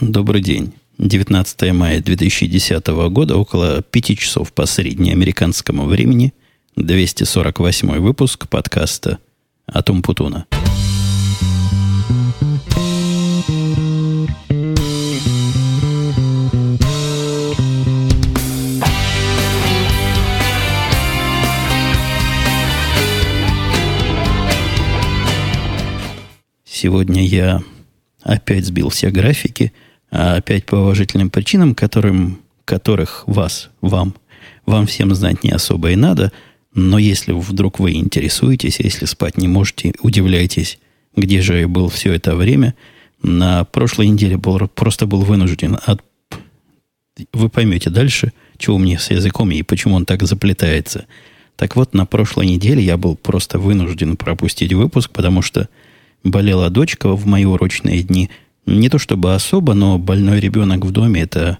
Добрый день. 19 мая 2010 года, около 5 часов по среднеамериканскому времени, 248 выпуск подкаста «Атум Путуна». Сегодня я опять сбил все графики, а опять по уважительным причинам, которым, которых вас, вам, вам всем знать не особо и надо, но если вдруг вы интересуетесь, если спать не можете, удивляйтесь, где же я был все это время, на прошлой неделе был, просто был вынужден от... Вы поймете дальше, чего мне с языком и почему он так заплетается. Так вот, на прошлой неделе я был просто вынужден пропустить выпуск, потому что болела дочка в мои урочные дни. Не то чтобы особо, но больной ребенок в доме – это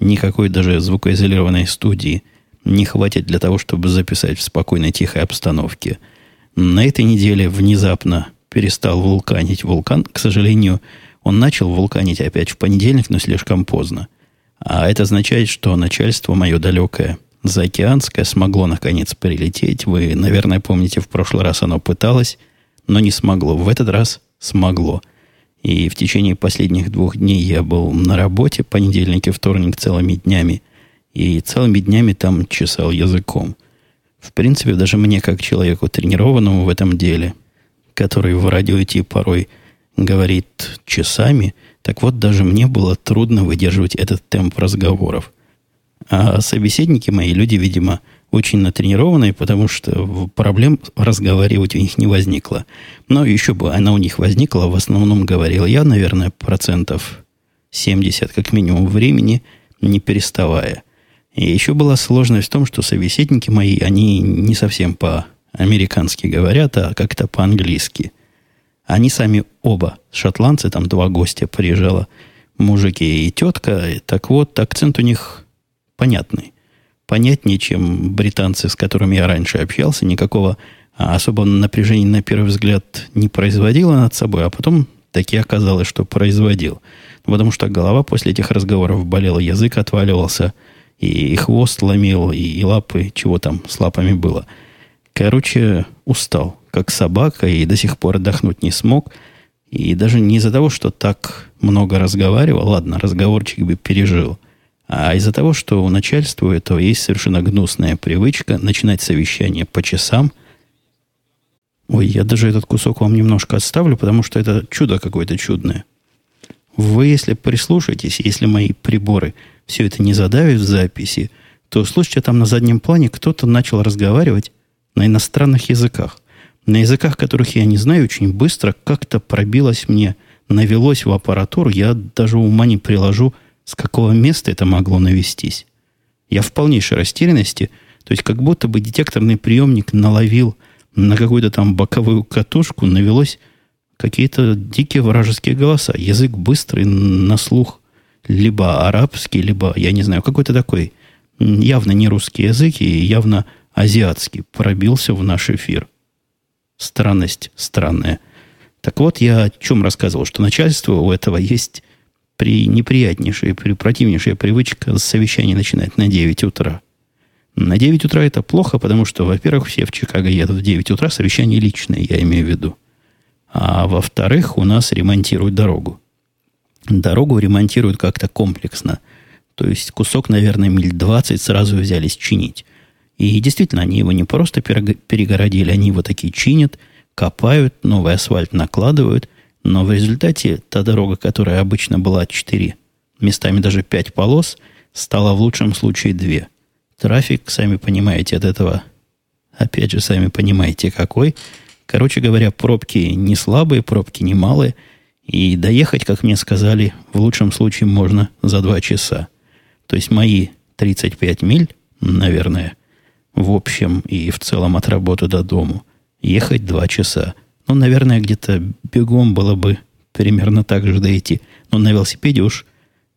никакой даже звукоизолированной студии не хватит для того, чтобы записать в спокойной, тихой обстановке. На этой неделе внезапно перестал вулканить вулкан. К сожалению, он начал вулканить опять в понедельник, но слишком поздно. А это означает, что начальство мое далекое, заокеанское, смогло наконец прилететь. Вы, наверное, помните, в прошлый раз оно пыталось – но не смогло. В этот раз смогло. И в течение последних двух дней я был на работе, понедельник и вторник целыми днями. И целыми днями там чесал языком. В принципе, даже мне, как человеку тренированному в этом деле, который в радио идти порой говорит часами, так вот, даже мне было трудно выдерживать этот темп разговоров. А собеседники мои, люди, видимо, очень натренированные, потому что проблем разговаривать у них не возникло. Но еще бы она у них возникла, в основном говорил я, наверное, процентов 70 как минимум времени, не переставая. И еще была сложность в том, что собеседники мои, они не совсем по-американски говорят, а как-то по-английски. Они сами оба, шотландцы, там два гостя приезжало, мужики и тетка. Так вот, акцент у них понятный понятнее, чем британцы, с которыми я раньше общался. Никакого а, особого напряжения на первый взгляд не производила над собой, а потом таки оказалось, что производил. Потому что голова после этих разговоров болела, язык отваливался, и, и хвост ломил, и, и лапы, чего там с лапами было. Короче, устал, как собака, и до сих пор отдохнуть не смог. И даже не из-за того, что так много разговаривал, ладно, разговорчик бы пережил – а из-за того, что у начальства у этого есть совершенно гнусная привычка начинать совещание по часам. Ой, я даже этот кусок вам немножко отставлю, потому что это чудо какое-то чудное. Вы, если прислушаетесь, если мои приборы все это не задавят в записи, то слушайте, там на заднем плане кто-то начал разговаривать на иностранных языках. На языках, которых я не знаю, очень быстро как-то пробилось мне, навелось в аппаратуру. Я даже ума не приложу, с какого места это могло навестись? Я в полнейшей растерянности, то есть как будто бы детекторный приемник наловил на какую-то там боковую катушку, навелось какие-то дикие вражеские голоса. Язык быстрый на слух, либо арабский, либо, я не знаю, какой-то такой явно не русский язык и явно азиатский пробился в наш эфир. Странность странная. Так вот, я о чем рассказывал, что начальство у этого есть при неприятнейшая, при противнейшая привычка совещание начинать на 9 утра. На 9 утра это плохо, потому что, во-первых, все в Чикаго едут в 9 утра, совещание личное, я имею в виду. А во-вторых, у нас ремонтируют дорогу. Дорогу ремонтируют как-то комплексно. То есть кусок, наверное, миль 20 сразу взялись чинить. И действительно, они его не просто перегородили, они его такие чинят, копают, новый асфальт накладывают – но в результате та дорога, которая обычно была 4, местами даже 5 полос, стала в лучшем случае 2. Трафик, сами понимаете, от этого, опять же, сами понимаете, какой. Короче говоря, пробки не слабые, пробки не малые. И доехать, как мне сказали, в лучшем случае можно за 2 часа. То есть мои 35 миль, наверное, в общем и в целом от работы до дому, ехать 2 часа. Ну, наверное, где-то бегом было бы примерно так же дойти. Но на велосипеде уж,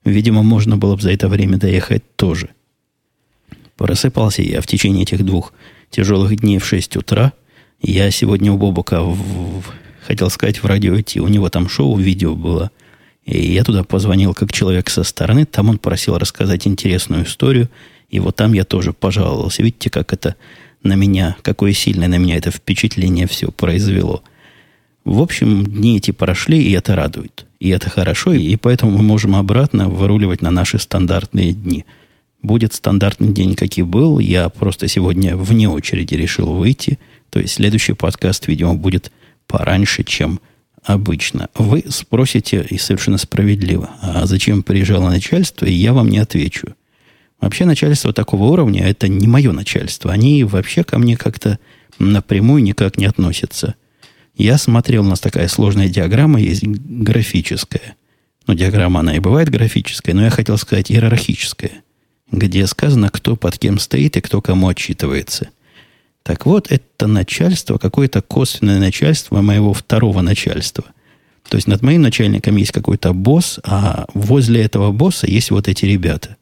видимо, можно было бы за это время доехать тоже. Просыпался я в течение этих двух тяжелых дней в 6 утра. Я сегодня у Бобука, в, хотел сказать, в радио идти. У него там шоу, видео было. И я туда позвонил как человек со стороны, там он просил рассказать интересную историю, и вот там я тоже пожаловался. Видите, как это на меня, какое сильное на меня это впечатление все произвело. В общем, дни эти прошли, и это радует. И это хорошо, и поэтому мы можем обратно выруливать на наши стандартные дни. Будет стандартный день, как и был. Я просто сегодня вне очереди решил выйти. То есть следующий подкаст, видимо, будет пораньше, чем обычно. Вы спросите, и совершенно справедливо, а зачем приезжало начальство, и я вам не отвечу. Вообще начальство такого уровня – это не мое начальство. Они вообще ко мне как-то напрямую никак не относятся. Я смотрел, у нас такая сложная диаграмма есть, графическая. Ну, диаграмма, она и бывает графическая, но я хотел сказать иерархическая, где сказано, кто под кем стоит и кто кому отчитывается. Так вот, это начальство, какое-то косвенное начальство моего второго начальства. То есть над моим начальником есть какой-то босс, а возле этого босса есть вот эти ребята.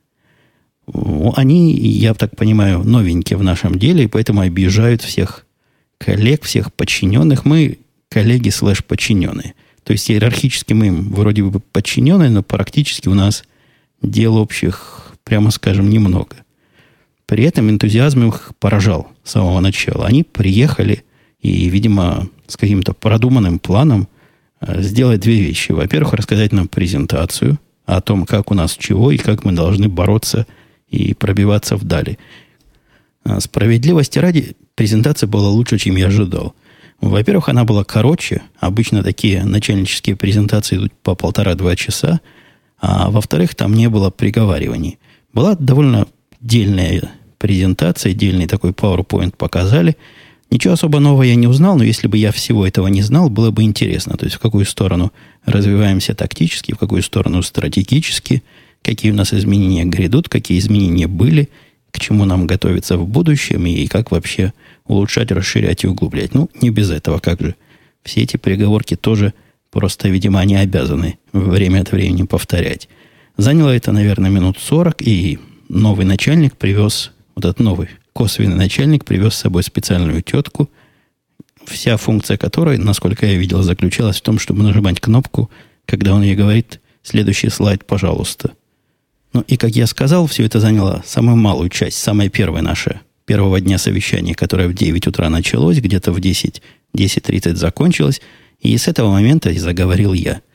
Они, я так понимаю, новенькие в нашем деле, и поэтому обижают всех коллег, всех подчиненных. Мы коллеги слэш подчиненные. То есть иерархически мы им вроде бы подчиненные, но практически у нас дел общих, прямо скажем, немного. При этом энтузиазм их поражал с самого начала. Они приехали и, видимо, с каким-то продуманным планом э, сделать две вещи. Во-первых, рассказать нам презентацию о том, как у нас чего и как мы должны бороться и пробиваться вдали. А справедливости ради, презентация была лучше, чем я ожидал. Во-первых, она была короче. Обычно такие начальнические презентации идут по полтора-два часа. А во-вторых, там не было приговариваний. Была довольно дельная презентация, дельный такой PowerPoint показали. Ничего особо нового я не узнал, но если бы я всего этого не знал, было бы интересно. То есть в какую сторону развиваемся тактически, в какую сторону стратегически, какие у нас изменения грядут, какие изменения были, к чему нам готовиться в будущем и как вообще улучшать, расширять и углублять. Ну, не без этого, как же. Все эти приговорки тоже просто, видимо, они обязаны время от времени повторять. Заняло это, наверное, минут 40, и новый начальник привез, вот этот новый косвенный начальник привез с собой специальную тетку, вся функция которой, насколько я видел, заключалась в том, чтобы нажимать кнопку, когда он ей говорит «следующий слайд, пожалуйста». Ну и, как я сказал, все это заняло самую малую часть, самое первое наше первого дня совещания, которое в 9 утра началось, где-то в 10, 10.30 закончилось, и с этого момента заговорил я –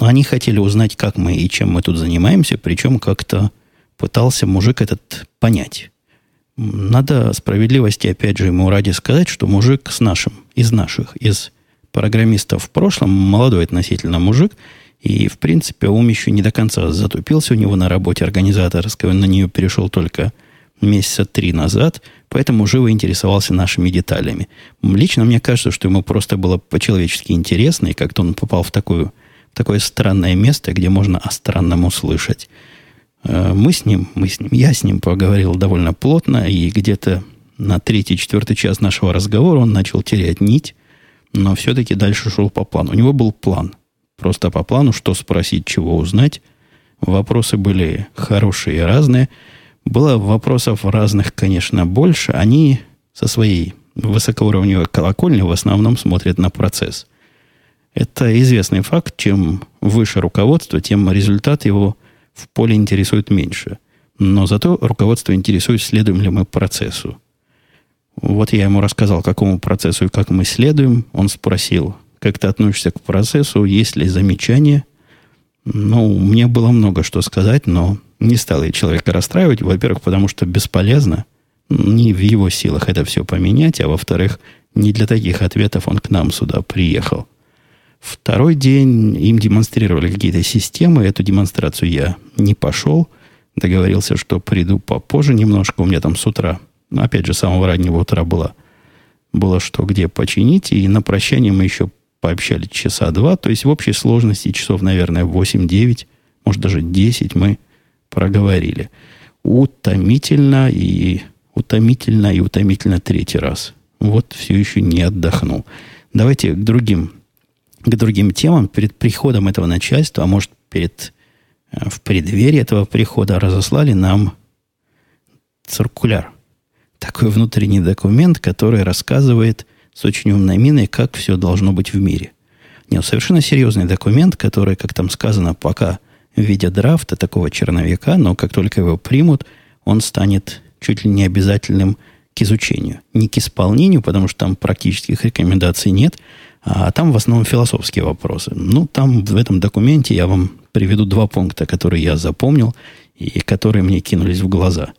они хотели узнать, как мы и чем мы тут занимаемся, причем как-то пытался мужик этот понять. Надо справедливости, опять же, ему ради сказать, что мужик с нашим, из наших, из программистов в прошлом, молодой относительно мужик, и, в принципе, ум еще не до конца затупился у него на работе организаторской, он на нее перешел только месяца три назад, поэтому живо интересовался нашими деталями. Лично мне кажется, что ему просто было по-человечески интересно, и как-то он попал в такую такое странное место, где можно о странном услышать. Э, мы с ним, мы с ним, я с ним поговорил довольно плотно, и где-то на третий-четвертый час нашего разговора он начал терять нить, но все-таки дальше шел по плану. У него был план. Просто по плану, что спросить, чего узнать. Вопросы были хорошие и разные. Было вопросов разных, конечно, больше. Они со своей высокоуровневой колокольни в основном смотрят на процесс – это известный факт. Чем выше руководство, тем результат его в поле интересует меньше. Но зато руководство интересует, следуем ли мы процессу. Вот я ему рассказал, какому процессу и как мы следуем. Он спросил, как ты относишься к процессу, есть ли замечания. Ну, мне было много что сказать, но не стал я человека расстраивать. Во-первых, потому что бесполезно. Не в его силах это все поменять. А во-вторых, не для таких ответов он к нам сюда приехал. Второй день им демонстрировали какие-то системы. Эту демонстрацию я не пошел. Договорился, что приду попозже немножко. У меня там с утра, ну, опять же, с самого раннего утра было, было что где починить. И на прощание мы еще пообщались часа два. То есть в общей сложности часов, наверное, 8-9, может даже 10 мы проговорили. Утомительно и утомительно и утомительно третий раз. Вот все еще не отдохнул. Давайте к другим к другим темам, перед приходом этого начальства, а может, перед, э, в преддверии этого прихода разослали нам циркуляр. Такой внутренний документ, который рассказывает с очень умной миной, как все должно быть в мире. Нет, совершенно серьезный документ, который, как там сказано, пока в виде драфта такого черновика, но как только его примут, он станет чуть ли не обязательным к изучению. Не к исполнению, потому что там практических рекомендаций нет, а там в основном философские вопросы. Ну, там в этом документе я вам приведу два пункта, которые я запомнил и которые мне кинулись в глаза.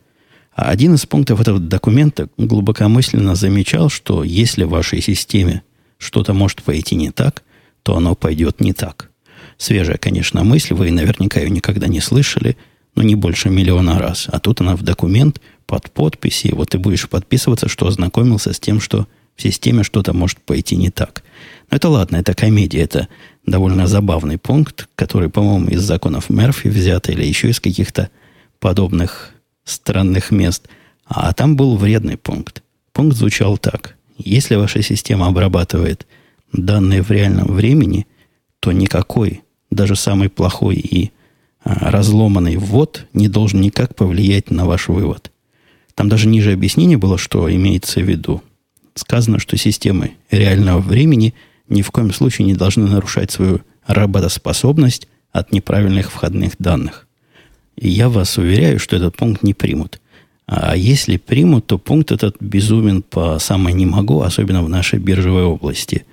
Один из пунктов этого документа глубокомысленно замечал, что если в вашей системе что-то может пойти не так, то оно пойдет не так. Свежая, конечно, мысль, вы наверняка ее никогда не слышали, но не больше миллиона раз. А тут она в документ под подписи, вот ты будешь подписываться, что ознакомился с тем, что в системе что-то может пойти не так. Но это ладно, это комедия, это довольно забавный пункт, который, по-моему, из законов Мерфи взят или еще из каких-то подобных странных мест. А там был вредный пункт. Пункт звучал так. Если ваша система обрабатывает данные в реальном времени, то никакой, даже самый плохой и а, разломанный ввод не должен никак повлиять на ваш вывод. Там даже ниже объяснение было, что имеется в виду. Сказано, что системы реального времени ни в коем случае не должны нарушать свою работоспособность от неправильных входных данных. И я вас уверяю, что этот пункт не примут. А если примут, то пункт этот безумен по самой не могу, особенно в нашей биржевой области.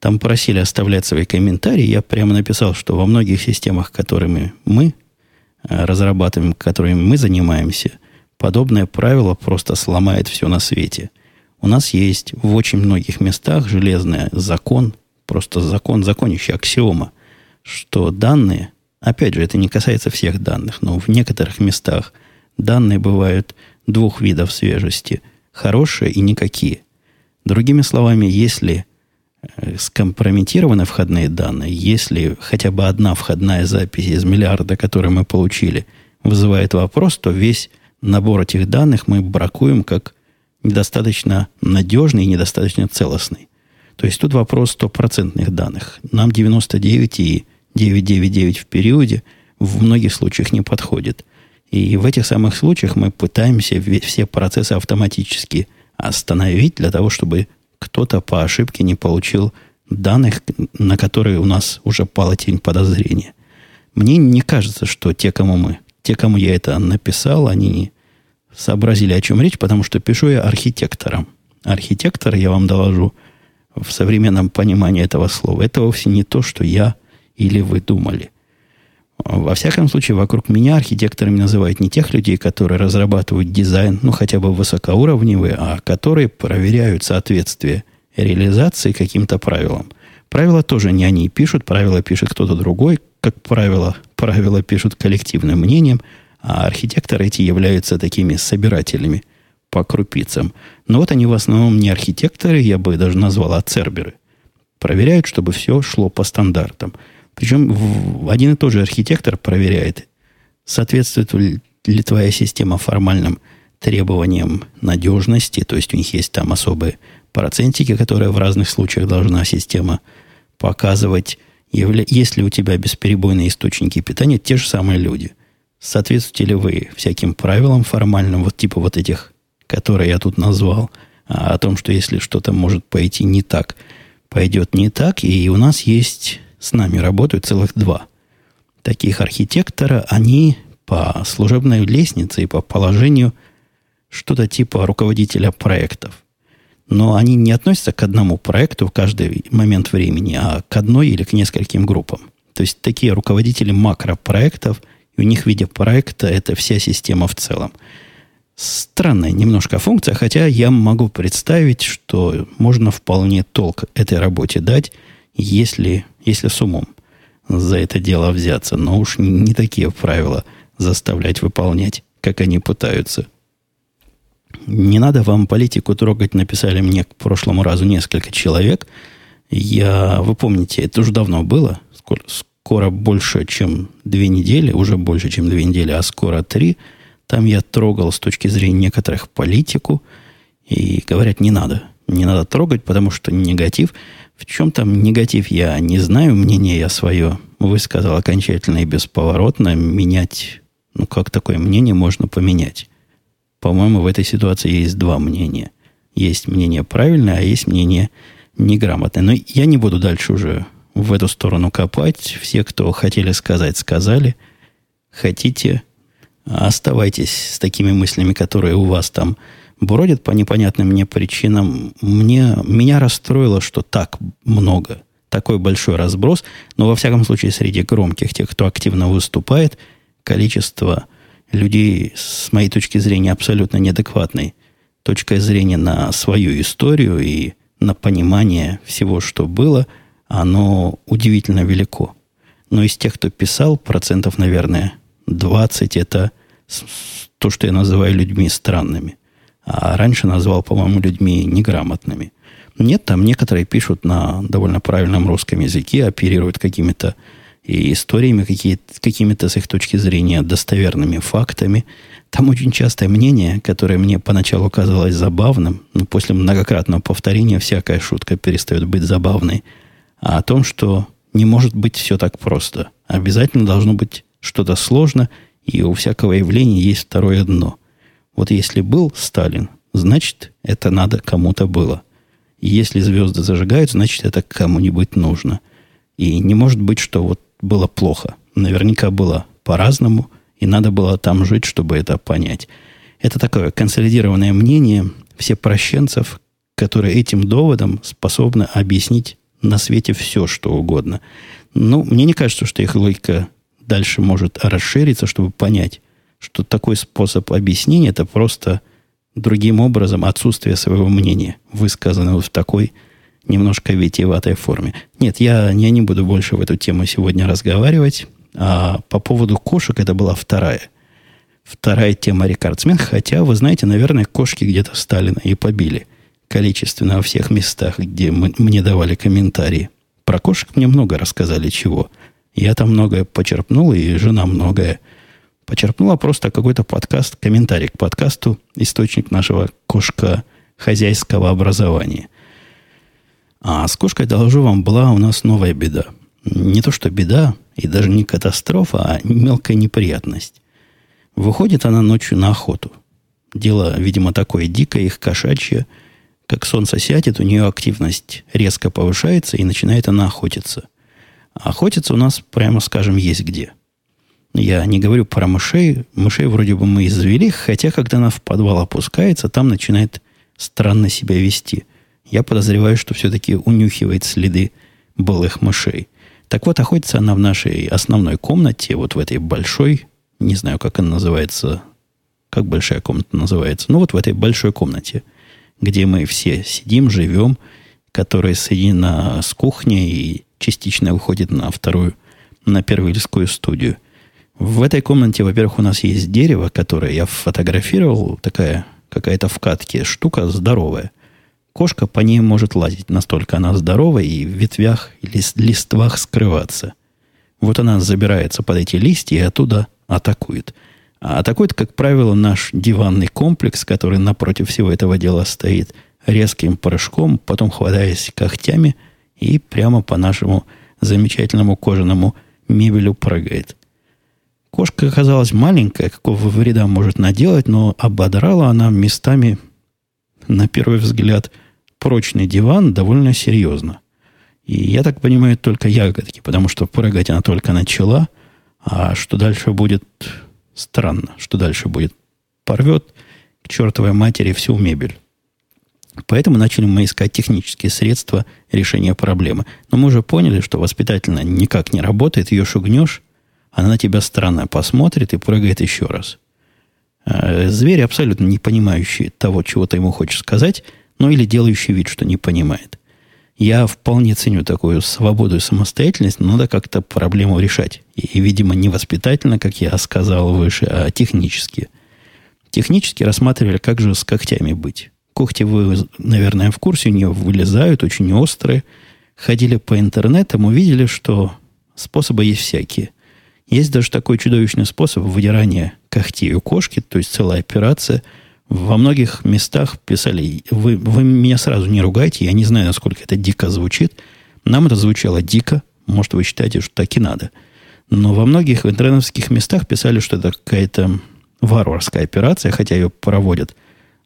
Там просили оставлять свои комментарии. Я прямо написал, что во многих системах, которыми мы э, разрабатываем, которыми мы занимаемся, подобное правило просто сломает все на свете. У нас есть в очень многих местах железный закон, просто закон, законящий аксиома, что данные, опять же, это не касается всех данных, но в некоторых местах данные бывают двух видов свежести – хорошие и никакие. Другими словами, если скомпрометированы входные данные, если хотя бы одна входная запись из миллиарда, которую мы получили, вызывает вопрос, то весь набор этих данных мы бракуем как недостаточно надежный и недостаточно целостный. То есть тут вопрос стопроцентных данных. Нам 99 и 999 в периоде в многих случаях не подходит. И в этих самых случаях мы пытаемся все процессы автоматически остановить для того, чтобы кто-то по ошибке не получил данных, на которые у нас уже пала тень подозрения. Мне не кажется, что те, кому мы, те, кому я это написал, они сообразили, о чем речь, потому что пишу я архитектором. Архитектор, я вам доложу, в современном понимании этого слова, это вовсе не то, что я или вы думали. Во всяком случае, вокруг меня архитекторами называют не тех людей, которые разрабатывают дизайн, ну, хотя бы высокоуровневые, а которые проверяют соответствие реализации каким-то правилам. Правила тоже не они пишут, правила пишет кто-то другой. Как правило, правила пишут коллективным мнением – а архитекторы эти являются такими собирателями по крупицам. Но вот они в основном не архитекторы, я бы даже назвал, а церберы. Проверяют, чтобы все шло по стандартам. Причем один и тот же архитектор проверяет, соответствует ли твоя система формальным требованиям надежности, то есть у них есть там особые процентики, которые в разных случаях должна система показывать. Есть ли у тебя бесперебойные источники питания, те же самые люди. Соответствуете ли вы всяким правилам формальным, вот типа вот этих, которые я тут назвал, а, о том, что если что-то может пойти не так, пойдет не так, и у нас есть, с нами работают целых два таких архитектора, они по служебной лестнице и по положению что-то типа руководителя проектов. Но они не относятся к одному проекту в каждый момент времени, а к одной или к нескольким группам. То есть такие руководители макропроектов – у них в виде проекта это вся система в целом. Странная немножко функция, хотя я могу представить, что можно вполне толк этой работе дать, если, если с умом за это дело взяться. Но уж не, не такие правила заставлять выполнять, как они пытаются. Не надо вам политику трогать, написали мне к прошлому разу несколько человек. Я, вы помните, это уже давно было, сколько, скоро больше, чем две недели, уже больше, чем две недели, а скоро три. Там я трогал с точки зрения некоторых политику, и говорят, не надо. Не надо трогать, потому что негатив. В чем там негатив, я не знаю. Мнение я свое высказал окончательно и бесповоротно. Менять, ну, как такое мнение можно поменять? По-моему, в этой ситуации есть два мнения. Есть мнение правильное, а есть мнение неграмотное. Но я не буду дальше уже в эту сторону копать. Все, кто хотели сказать, сказали. Хотите, оставайтесь с такими мыслями, которые у вас там бродят по непонятным мне причинам. Мне, меня расстроило, что так много, такой большой разброс. Но, во всяком случае, среди громких, тех, кто активно выступает, количество людей, с моей точки зрения, абсолютно неадекватной точкой зрения на свою историю и на понимание всего, что было, оно удивительно велико. Но из тех, кто писал, процентов, наверное, 20 это то, что я называю людьми странными. А раньше назвал, по-моему, людьми неграмотными. Нет, там некоторые пишут на довольно правильном русском языке, оперируют какими-то и историями, какие, какими-то с их точки зрения достоверными фактами. Там очень частое мнение, которое мне поначалу казалось забавным, но после многократного повторения всякая шутка перестает быть забавной, а о том, что не может быть все так просто. Обязательно должно быть что-то сложно, и у всякого явления есть второе дно. Вот если был Сталин, значит, это надо кому-то было. Если звезды зажигают, значит, это кому-нибудь нужно. И не может быть, что вот было плохо. Наверняка было по-разному, и надо было там жить, чтобы это понять. Это такое консолидированное мнение всепрощенцев, которые этим доводом способны объяснить на свете все, что угодно. Ну, мне не кажется, что их логика дальше может расшириться, чтобы понять, что такой способ объяснения это просто другим образом отсутствие своего мнения, высказанного в такой немножко витиеватой форме. Нет, я, я не буду больше в эту тему сегодня разговаривать. А по поводу кошек это была вторая. Вторая тема рекордсмен. Хотя, вы знаете, наверное, кошки где-то Сталина и побили количественно во всех местах, где мы, мне давали комментарии. Про кошек мне много рассказали чего. Я там многое почерпнул, и жена многое почерпнула. Просто какой-то подкаст, комментарий к подкасту, источник нашего кошка хозяйского образования – а с кошкой, доложу вам, была у нас новая беда. Не то что беда, и даже не катастрофа, а мелкая неприятность. Выходит она ночью на охоту. Дело, видимо, такое дикое, их кошачье. Как солнце сядет, у нее активность резко повышается, и начинает она охотиться. Охотиться у нас, прямо скажем, есть где. Я не говорю про мышей. Мышей вроде бы мы извели, хотя, когда она в подвал опускается, там начинает странно себя вести – я подозреваю, что все-таки унюхивает следы былых мышей. Так вот, охотится она в нашей основной комнате, вот в этой большой, не знаю, как она называется, как большая комната называется, ну вот в этой большой комнате, где мы все сидим, живем, которая соединена с кухней и частично выходит на вторую, на первую студию. В этой комнате, во-первых, у нас есть дерево, которое я фотографировал, такая какая-то в катке штука здоровая. Кошка по ней может лазить, настолько она здорова и в ветвях или листвах скрываться. Вот она забирается под эти листья и оттуда атакует. А атакует, как правило, наш диванный комплекс, который напротив всего этого дела стоит, резким прыжком, потом хватаясь когтями и прямо по нашему замечательному кожаному мебелю прыгает. Кошка оказалась маленькая, какого вреда может наделать, но ободрала она местами на первый взгляд, прочный диван довольно серьезно. И я так понимаю, только ягодки, потому что прыгать она только начала, а что дальше будет странно, что дальше будет порвет к чертовой матери всю мебель. Поэтому начали мы искать технические средства решения проблемы. Но мы уже поняли, что воспитательно никак не работает. Ее шугнешь, она на тебя странно посмотрит и прыгает еще раз. Э, зверь, абсолютно не понимающий того, чего ты ему хочешь сказать, ну или делающий вид, что не понимает. Я вполне ценю такую свободу и самостоятельность, но надо как-то проблему решать. И, видимо, не воспитательно, как я сказал выше, а технически. Технически рассматривали, как же с когтями быть. Когти, вы, наверное, в курсе, у нее вылезают, очень острые. Ходили по интернетам, увидели, что способы есть всякие. Есть даже такой чудовищный способ выдирания когтей у кошки, то есть целая операция. Во многих местах писали, вы, вы меня сразу не ругайте, я не знаю, насколько это дико звучит. Нам это звучало дико, может, вы считаете, что так и надо. Но во многих интернетских местах писали, что это какая-то варварская операция, хотя ее проводят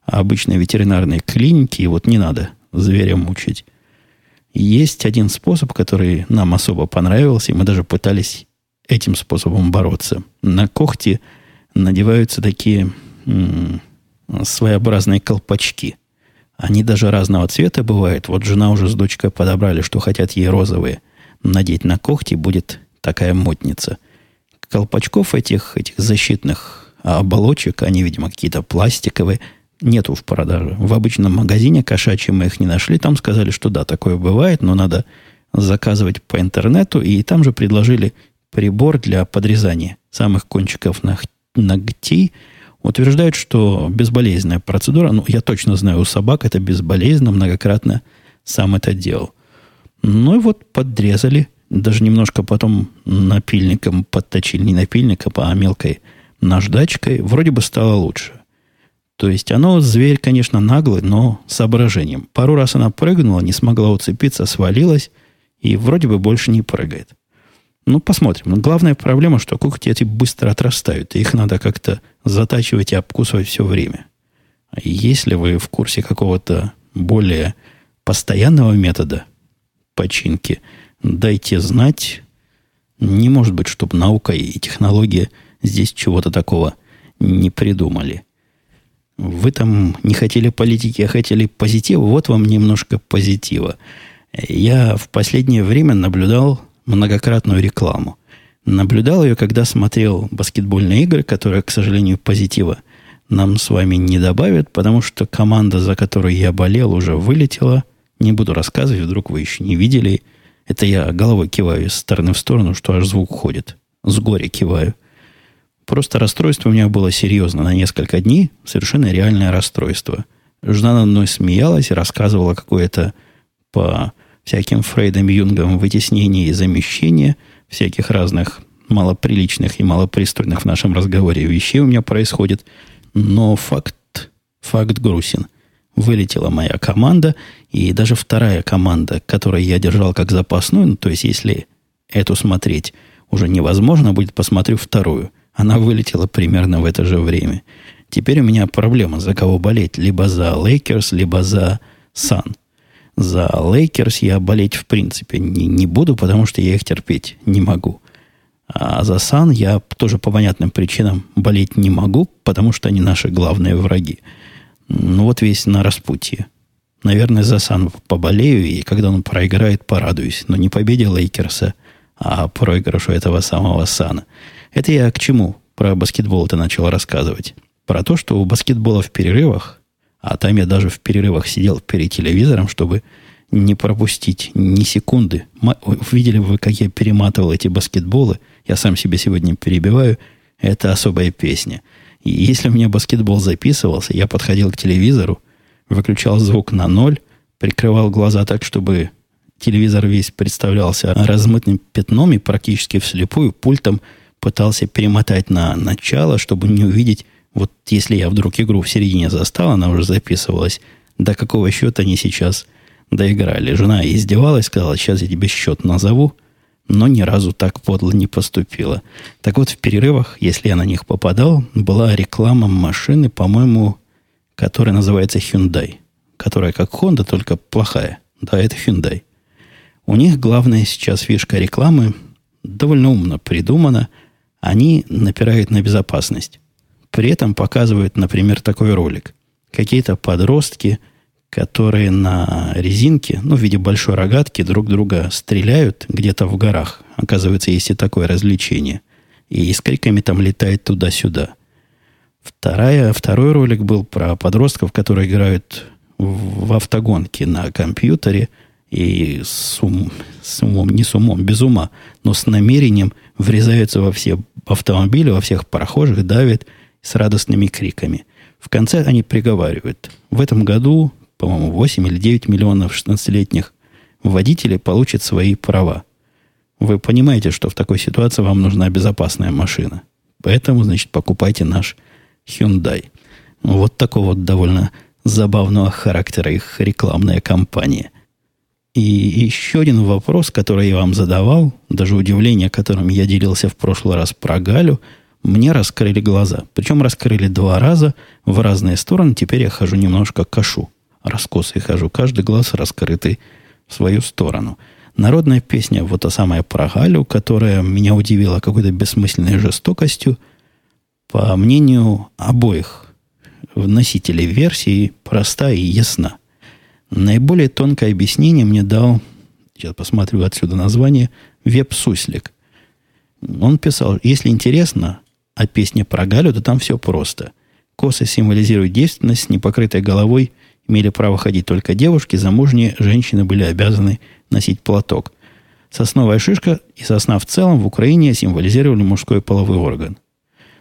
обычные ветеринарные клиники, и вот не надо зверя мучить. Есть один способ, который нам особо понравился, и мы даже пытались этим способом бороться. На когти надеваются такие м- своеобразные колпачки. Они даже разного цвета бывают. Вот жена уже с дочкой подобрали, что хотят ей розовые. Надеть на когти будет такая модница. Колпачков этих, этих защитных оболочек, они, видимо, какие-то пластиковые, нету в продаже. В обычном магазине кошачьем мы их не нашли. Там сказали, что да, такое бывает, но надо заказывать по интернету. И там же предложили прибор для подрезания самых кончиков ногтей. Утверждают, что безболезненная процедура. Ну, я точно знаю, у собак это безболезненно, многократно сам это делал. Ну и вот подрезали. Даже немножко потом напильником подточили. Не напильником, а мелкой наждачкой. Вроде бы стало лучше. То есть оно, зверь, конечно, наглый, но соображением. Пару раз она прыгнула, не смогла уцепиться, свалилась, и вроде бы больше не прыгает. Ну, посмотрим. Но главная проблема, что когти эти быстро отрастают, и их надо как-то затачивать и обкусывать все время. А если вы в курсе какого-то более постоянного метода починки, дайте знать. Не может быть, чтобы наука и технология здесь чего-то такого не придумали. Вы там не хотели политики, а хотели позитива. Вот вам немножко позитива. Я в последнее время наблюдал многократную рекламу. Наблюдал ее, когда смотрел баскетбольные игры, которые, к сожалению, позитива нам с вами не добавят, потому что команда, за которую я болел, уже вылетела. Не буду рассказывать, вдруг вы еще не видели. Это я головой киваю из стороны в сторону, что аж звук ходит. С горя киваю. Просто расстройство у меня было серьезно на несколько дней, совершенно реальное расстройство. Жена над мной смеялась и рассказывала какое-то по всяким Фрейдом Юнгом вытеснение и замещение всяких разных малоприличных и малопристойных в нашем разговоре вещей у меня происходит. Но факт, факт грустен. Вылетела моя команда, и даже вторая команда, которую я держал как запасную, ну, то есть если эту смотреть уже невозможно будет, посмотрю вторую. Она вылетела примерно в это же время. Теперь у меня проблема, за кого болеть. Либо за Лейкерс, либо за Сан. За Лейкерс я болеть в принципе не, не буду, потому что я их терпеть не могу. А за Сан я тоже по понятным причинам болеть не могу, потому что они наши главные враги. Ну вот весь на распутье. Наверное, за Сан поболею, и когда он проиграет, порадуюсь. Но не победе Лейкерса, а проигрышу этого самого Сана. Это я к чему про баскетбол ты начал рассказывать? Про то, что у баскетбола в перерывах а там я даже в перерывах сидел перед телевизором, чтобы не пропустить ни секунды. Видели вы, как я перематывал эти баскетболы? Я сам себе сегодня перебиваю. Это особая песня. И если у меня баскетбол записывался, я подходил к телевизору, выключал звук на ноль, прикрывал глаза так, чтобы телевизор весь представлялся размытым пятном и практически вслепую пультом пытался перемотать на начало, чтобы не увидеть вот если я вдруг игру в середине застал, она уже записывалась, до какого счета они сейчас доиграли. Жена издевалась, сказала, сейчас я тебе счет назову, но ни разу так подло не поступила. Так вот, в перерывах, если я на них попадал, была реклама машины, по-моему, которая называется Hyundai, которая как Honda, только плохая. Да, это Hyundai. У них главная сейчас фишка рекламы довольно умно придумана. Они напирают на безопасность. При этом показывают, например, такой ролик. Какие-то подростки, которые на резинке, ну, в виде большой рогатки, друг друга стреляют где-то в горах. Оказывается, есть и такое развлечение. И с там летает туда-сюда. Вторая, второй ролик был про подростков, которые играют в, в автогонки на компьютере и с, ум, с умом, не с умом, без ума, но с намерением врезаются во все автомобили, во всех прохожих, давят – с радостными криками. В конце они приговаривают. В этом году, по-моему, 8 или 9 миллионов 16-летних водителей получат свои права. Вы понимаете, что в такой ситуации вам нужна безопасная машина. Поэтому, значит, покупайте наш Hyundai. Вот такого вот довольно забавного характера их рекламная кампания. И еще один вопрос, который я вам задавал, даже удивление, которым я делился в прошлый раз про Галю – мне раскрыли глаза. Причем раскрыли два раза в разные стороны. Теперь я хожу немножко кашу. Раскосый хожу. Каждый глаз раскрытый в свою сторону. Народная песня, вот та самая про Галю, которая меня удивила какой-то бессмысленной жестокостью, по мнению обоих носителей версии, проста и ясна. Наиболее тонкое объяснение мне дал, сейчас посмотрю отсюда название, Веб-суслик. Он писал, если интересно о песне про Галю, то там все просто. Косы символизируют девственность, с непокрытой головой имели право ходить только девушки, замужние женщины были обязаны носить платок. Сосновая шишка и сосна в целом в Украине символизировали мужской половой орган.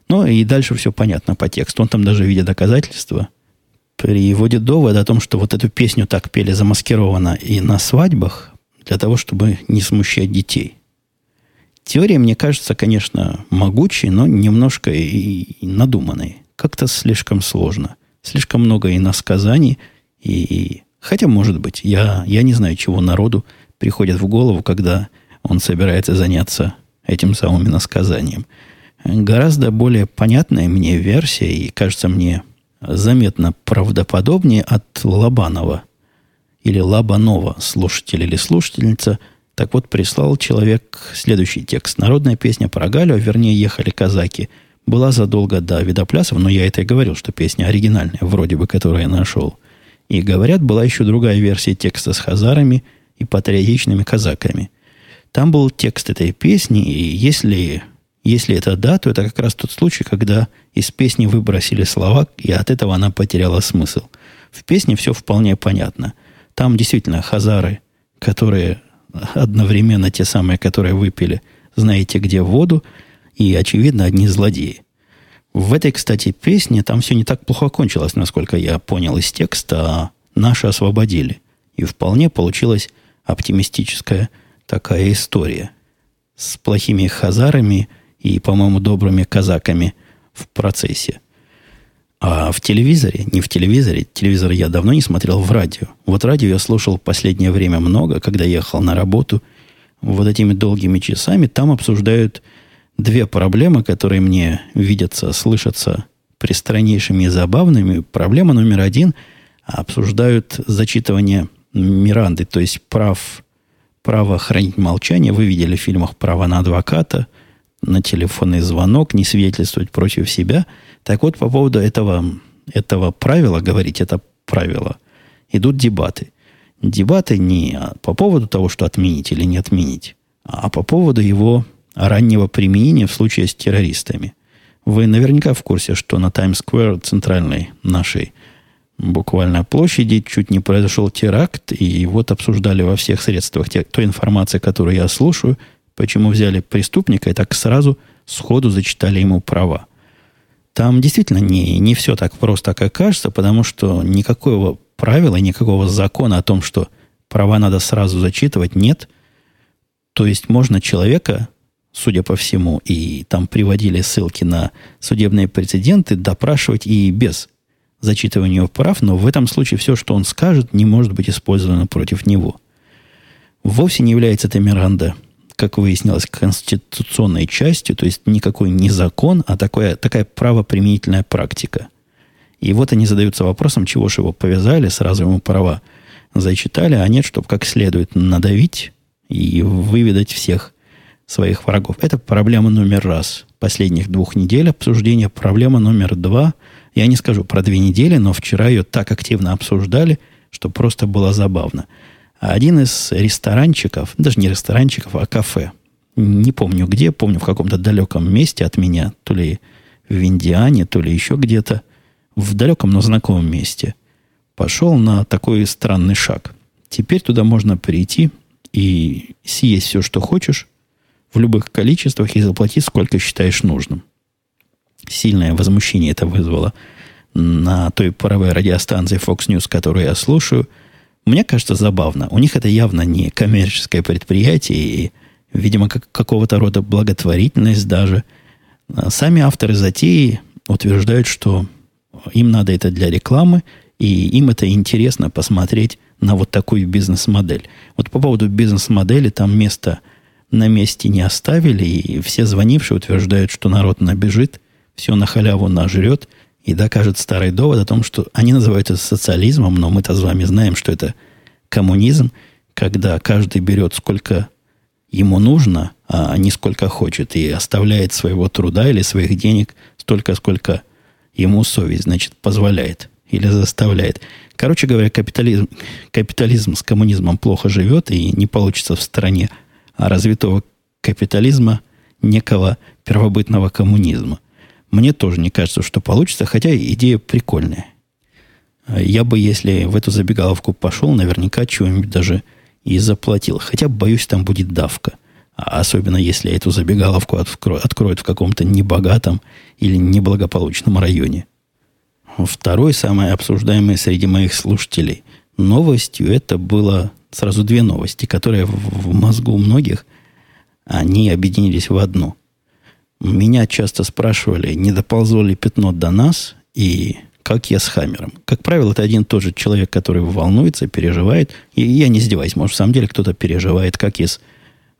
Ну и дальше все понятно по тексту. Он там даже видя доказательства приводит довод о том, что вот эту песню так пели замаскированно и на свадьбах для того, чтобы не смущать детей. Теория, мне кажется, конечно, могучей, но немножко и надуманной. Как-то слишком сложно. Слишком много иносказаний. И, хотя, может быть, я, я не знаю, чего народу приходит в голову, когда он собирается заняться этим самым иносказанием. Гораздо более понятная мне версия, и кажется мне заметно правдоподобнее от Лобанова или Лабанова, слушатель или слушательница. Так вот, прислал человек следующий текст. Народная песня про Галю, а вернее, ехали казаки, была задолго до Видоплясов, но я это и говорил, что песня оригинальная, вроде бы, которую я нашел. И говорят, была еще другая версия текста с хазарами и патриотичными казаками. Там был текст этой песни, и если если это да, то это как раз тот случай, когда из песни выбросили слова, и от этого она потеряла смысл. В песне все вполне понятно. Там действительно хазары, которые одновременно те самые, которые выпили, знаете где воду, и, очевидно, одни злодеи. В этой, кстати, песне там все не так плохо кончилось, насколько я понял из текста, а наши освободили. И вполне получилась оптимистическая такая история. С плохими хазарами – и, по-моему, добрыми казаками в процессе. А в телевизоре, не в телевизоре, телевизор я давно не смотрел, в радио. Вот радио я слушал последнее время много, когда ехал на работу. Вот этими долгими часами там обсуждают две проблемы, которые мне видятся, слышатся пристраннейшими и забавными. Проблема номер один – обсуждают зачитывание Миранды, то есть прав, право хранить молчание. Вы видели в фильмах «Право на адвоката», на телефонный звонок, не свидетельствовать против себя. Так вот, по поводу этого, этого правила, говорить это правило, идут дебаты. Дебаты не по поводу того, что отменить или не отменить, а по поводу его раннего применения в случае с террористами. Вы наверняка в курсе, что на Таймс-сквер, центральной нашей буквально площади, чуть не произошел теракт, и вот обсуждали во всех средствах те, той информации, которую я слушаю – Почему взяли преступника и так сразу сходу зачитали ему права? Там действительно не, не все так просто, как кажется, потому что никакого правила, никакого закона о том, что права надо сразу зачитывать, нет. То есть можно человека, судя по всему, и там приводили ссылки на судебные прецеденты, допрашивать и без зачитывания прав, но в этом случае все, что он скажет, не может быть использовано против него. Вовсе не является это Миранда как выяснилось, конституционной частью, то есть никакой не закон, а такое, такая правоприменительная практика. И вот они задаются вопросом, чего же его повязали, сразу ему права зачитали, а нет, чтобы как следует надавить и выведать всех своих врагов. Это проблема номер раз последних двух недель обсуждения. Проблема номер два, я не скажу про две недели, но вчера ее так активно обсуждали, что просто было забавно – один из ресторанчиков, даже не ресторанчиков, а кафе, не помню где, помню в каком-то далеком месте от меня, то ли в Индиане, то ли еще где-то, в далеком, но знакомом месте, пошел на такой странный шаг. Теперь туда можно прийти и съесть все, что хочешь, в любых количествах и заплатить, сколько считаешь нужным. Сильное возмущение это вызвало на той паровой радиостанции Fox News, которую я слушаю – мне кажется забавно. У них это явно не коммерческое предприятие и, видимо, как, какого-то рода благотворительность даже. А сами авторы затеи утверждают, что им надо это для рекламы, и им это интересно посмотреть на вот такую бизнес-модель. Вот по поводу бизнес-модели там место на месте не оставили, и все звонившие утверждают, что народ набежит, все на халяву нажрет – и докажет старый довод о том, что они называют это социализмом, но мы-то с вами знаем, что это коммунизм. когда каждый берет сколько ему нужно, а не сколько хочет, и оставляет своего труда или своих денег столько, сколько ему совесть, значит, позволяет или заставляет. Короче говоря, капитализм, капитализм с коммунизмом плохо живет и не получится в стране развитого капитализма некого первобытного коммунизма. Мне тоже не кажется, что получится, хотя идея прикольная. Я бы, если в эту забегаловку пошел, наверняка чего-нибудь даже и заплатил. Хотя, боюсь, там будет давка. А особенно, если эту забегаловку откроют в каком-то небогатом или неблагополучном районе. Второй, самый обсуждаемый среди моих слушателей новостью, это было сразу две новости, которые в мозгу многих, они объединились в одну. Меня часто спрашивали, не доползло ли пятно до нас, и как я с Хаммером. Как правило, это один и тот же человек, который волнуется, переживает. И я не издеваюсь, может, в самом деле кто-то переживает, как из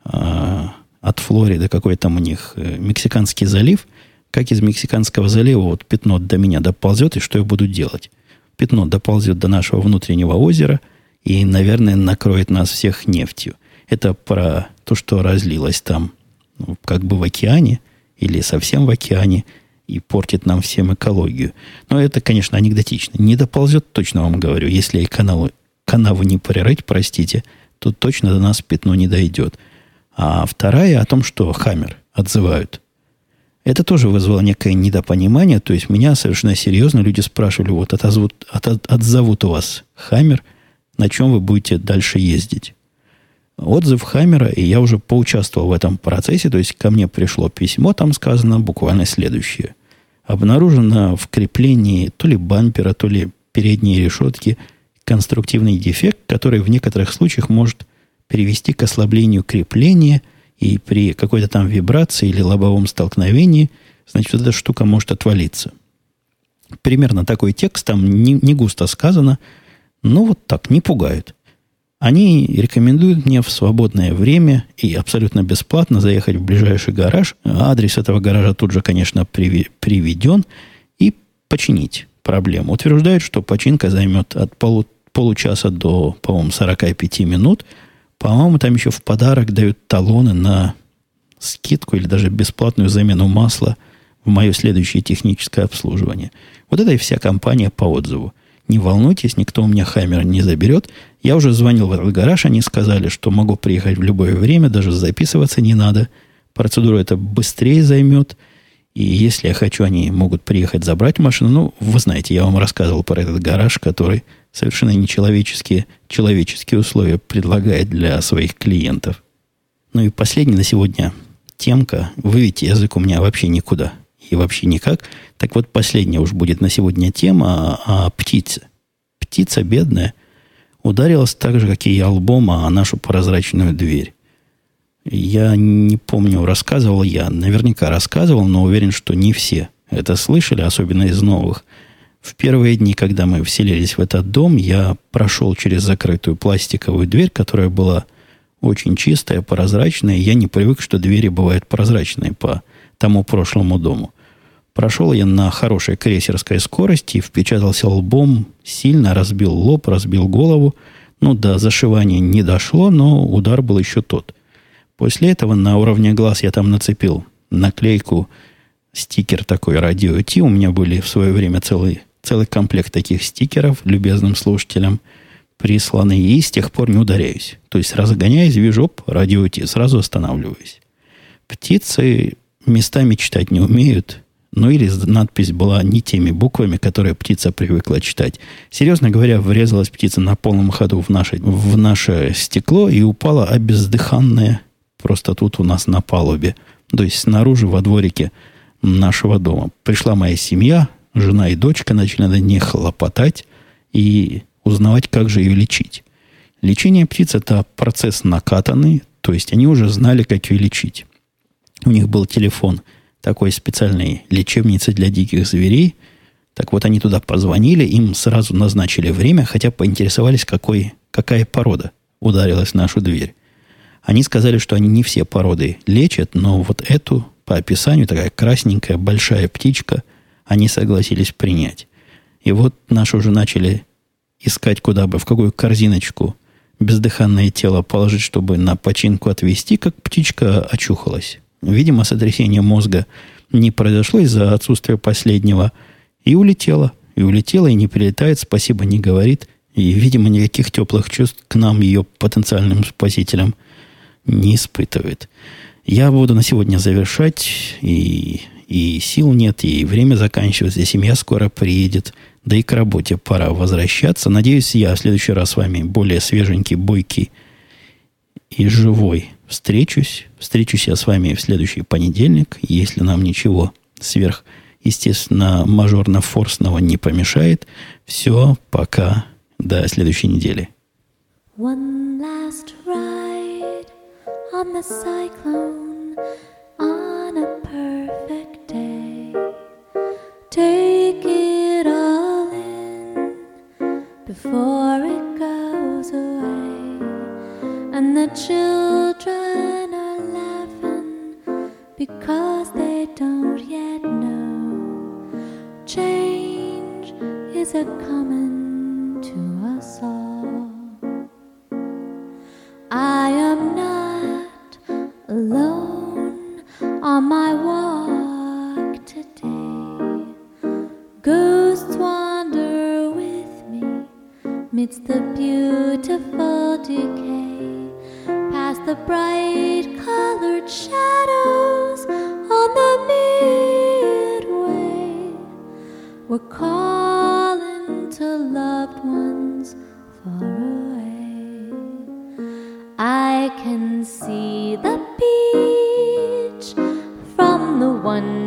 э, от Флориды какой там у них э, Мексиканский залив, как из Мексиканского залива вот пятно до меня доползет, и что я буду делать. Пятно доползет до нашего внутреннего озера и, наверное, накроет нас всех нефтью. Это про то, что разлилось там ну, как бы в океане или совсем в океане – и портит нам всем экологию. Но это, конечно, анекдотично. Не доползет, точно вам говорю. Если и канавы, канавы не прорыть, простите, то точно до нас пятно не дойдет. А вторая о том, что Хаммер отзывают. Это тоже вызвало некое недопонимание. То есть меня совершенно серьезно люди спрашивали, вот отозвут, от, от, отзовут у вас Хаммер, на чем вы будете дальше ездить. Отзыв Хаммера, и я уже поучаствовал в этом процессе, то есть ко мне пришло письмо, там сказано буквально следующее. Обнаружено в креплении то ли бампера, то ли передней решетки конструктивный дефект, который в некоторых случаях может привести к ослаблению крепления, и при какой-то там вибрации или лобовом столкновении, значит, вот эта штука может отвалиться. Примерно такой текст там не, не густо сказано, но вот так, не пугают. Они рекомендуют мне в свободное время и абсолютно бесплатно заехать в ближайший гараж. Адрес этого гаража тут же, конечно, приведен. И починить проблему. Утверждают, что починка займет от полу, получаса до, по-моему, 45 минут. По-моему, там еще в подарок дают талоны на скидку или даже бесплатную замену масла в мое следующее техническое обслуживание. Вот это и вся компания по отзыву. Не волнуйтесь, никто у меня Хаммер не заберет. Я уже звонил в этот гараж, они сказали, что могу приехать в любое время, даже записываться не надо. Процедура это быстрее займет. И если я хочу, они могут приехать забрать машину. Ну, вы знаете, я вам рассказывал про этот гараж, который совершенно нечеловеческие человеческие условия предлагает для своих клиентов. Ну и последний на сегодня темка. Вы видите, язык у меня вообще никуда и вообще никак. Так вот, последняя уж будет на сегодня тема о птице. Птица бедная – ударилась так же, как и я лбом, о нашу прозрачную дверь. Я не помню, рассказывал я, наверняка рассказывал, но уверен, что не все это слышали, особенно из новых. В первые дни, когда мы вселились в этот дом, я прошел через закрытую пластиковую дверь, которая была очень чистая, прозрачная. Я не привык, что двери бывают прозрачные по тому прошлому дому. Прошел я на хорошей крейсерской скорости, впечатался лбом, сильно разбил лоб, разбил голову. Ну, до зашивания не дошло, но удар был еще тот. После этого на уровне глаз я там нацепил наклейку, стикер такой радио Ти. У меня были в свое время целый, целый комплект таких стикеров любезным слушателям присланы. И с тех пор не ударяюсь. То есть разгоняюсь, вижу, оп, радио Ти, сразу останавливаюсь. Птицы местами читать не умеют – ну или надпись была не теми буквами, которые птица привыкла читать. Серьезно говоря, врезалась птица на полном ходу в наше, в наше стекло и упала обездыханная просто тут у нас на палубе. То есть снаружи во дворике нашего дома. Пришла моя семья, жена и дочка начали над ней хлопотать и узнавать, как же ее лечить. Лечение птиц – это процесс накатанный, то есть они уже знали, как ее лечить. У них был телефон – такой специальной лечебницы для диких зверей. Так вот, они туда позвонили, им сразу назначили время, хотя поинтересовались, какой, какая порода ударилась в нашу дверь. Они сказали, что они не все породы лечат, но вот эту, по описанию, такая красненькая большая птичка, они согласились принять. И вот наши уже начали искать, куда бы, в какую корзиночку бездыханное тело положить, чтобы на починку отвезти, как птичка очухалась. Видимо, сотрясение мозга не произошло из-за отсутствия последнего. И улетела. И улетела, и не прилетает, спасибо не говорит. И, видимо, никаких теплых чувств к нам, ее потенциальным спасителям, не испытывает. Я буду на сегодня завершать, и, и сил нет, и время заканчивается, и семья скоро приедет, да и к работе пора возвращаться. Надеюсь, я в следующий раз с вами более свеженький, бойкий и живой встречусь. Встречусь я с вами в следующий понедельник, если нам ничего сверх, естественно, мажорно-форсного не помешает. Все, пока, до следующей недели. One last ride on the cyclone on a perfect day. Take it all in before it. And the children are laughing because they don't yet know change is a coming to us all. I am not alone on my walk today. Ghosts wander with me midst the beautiful decay, the bright colored shadows on the midway. We're calling to loved ones far away. I can see the beach from the wonder